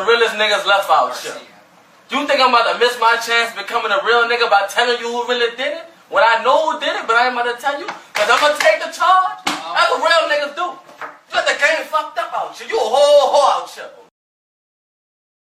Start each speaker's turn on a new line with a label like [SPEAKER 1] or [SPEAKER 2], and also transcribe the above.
[SPEAKER 1] the realest niggas left out oh, here. You think I'm about to miss my chance becoming a real nigga by telling you who really did it? When I know who did it, but I ain't about to tell you, cause I'm gonna take the charge. That's what real niggas do. You got the game fucked up out here. You a whole whore out here.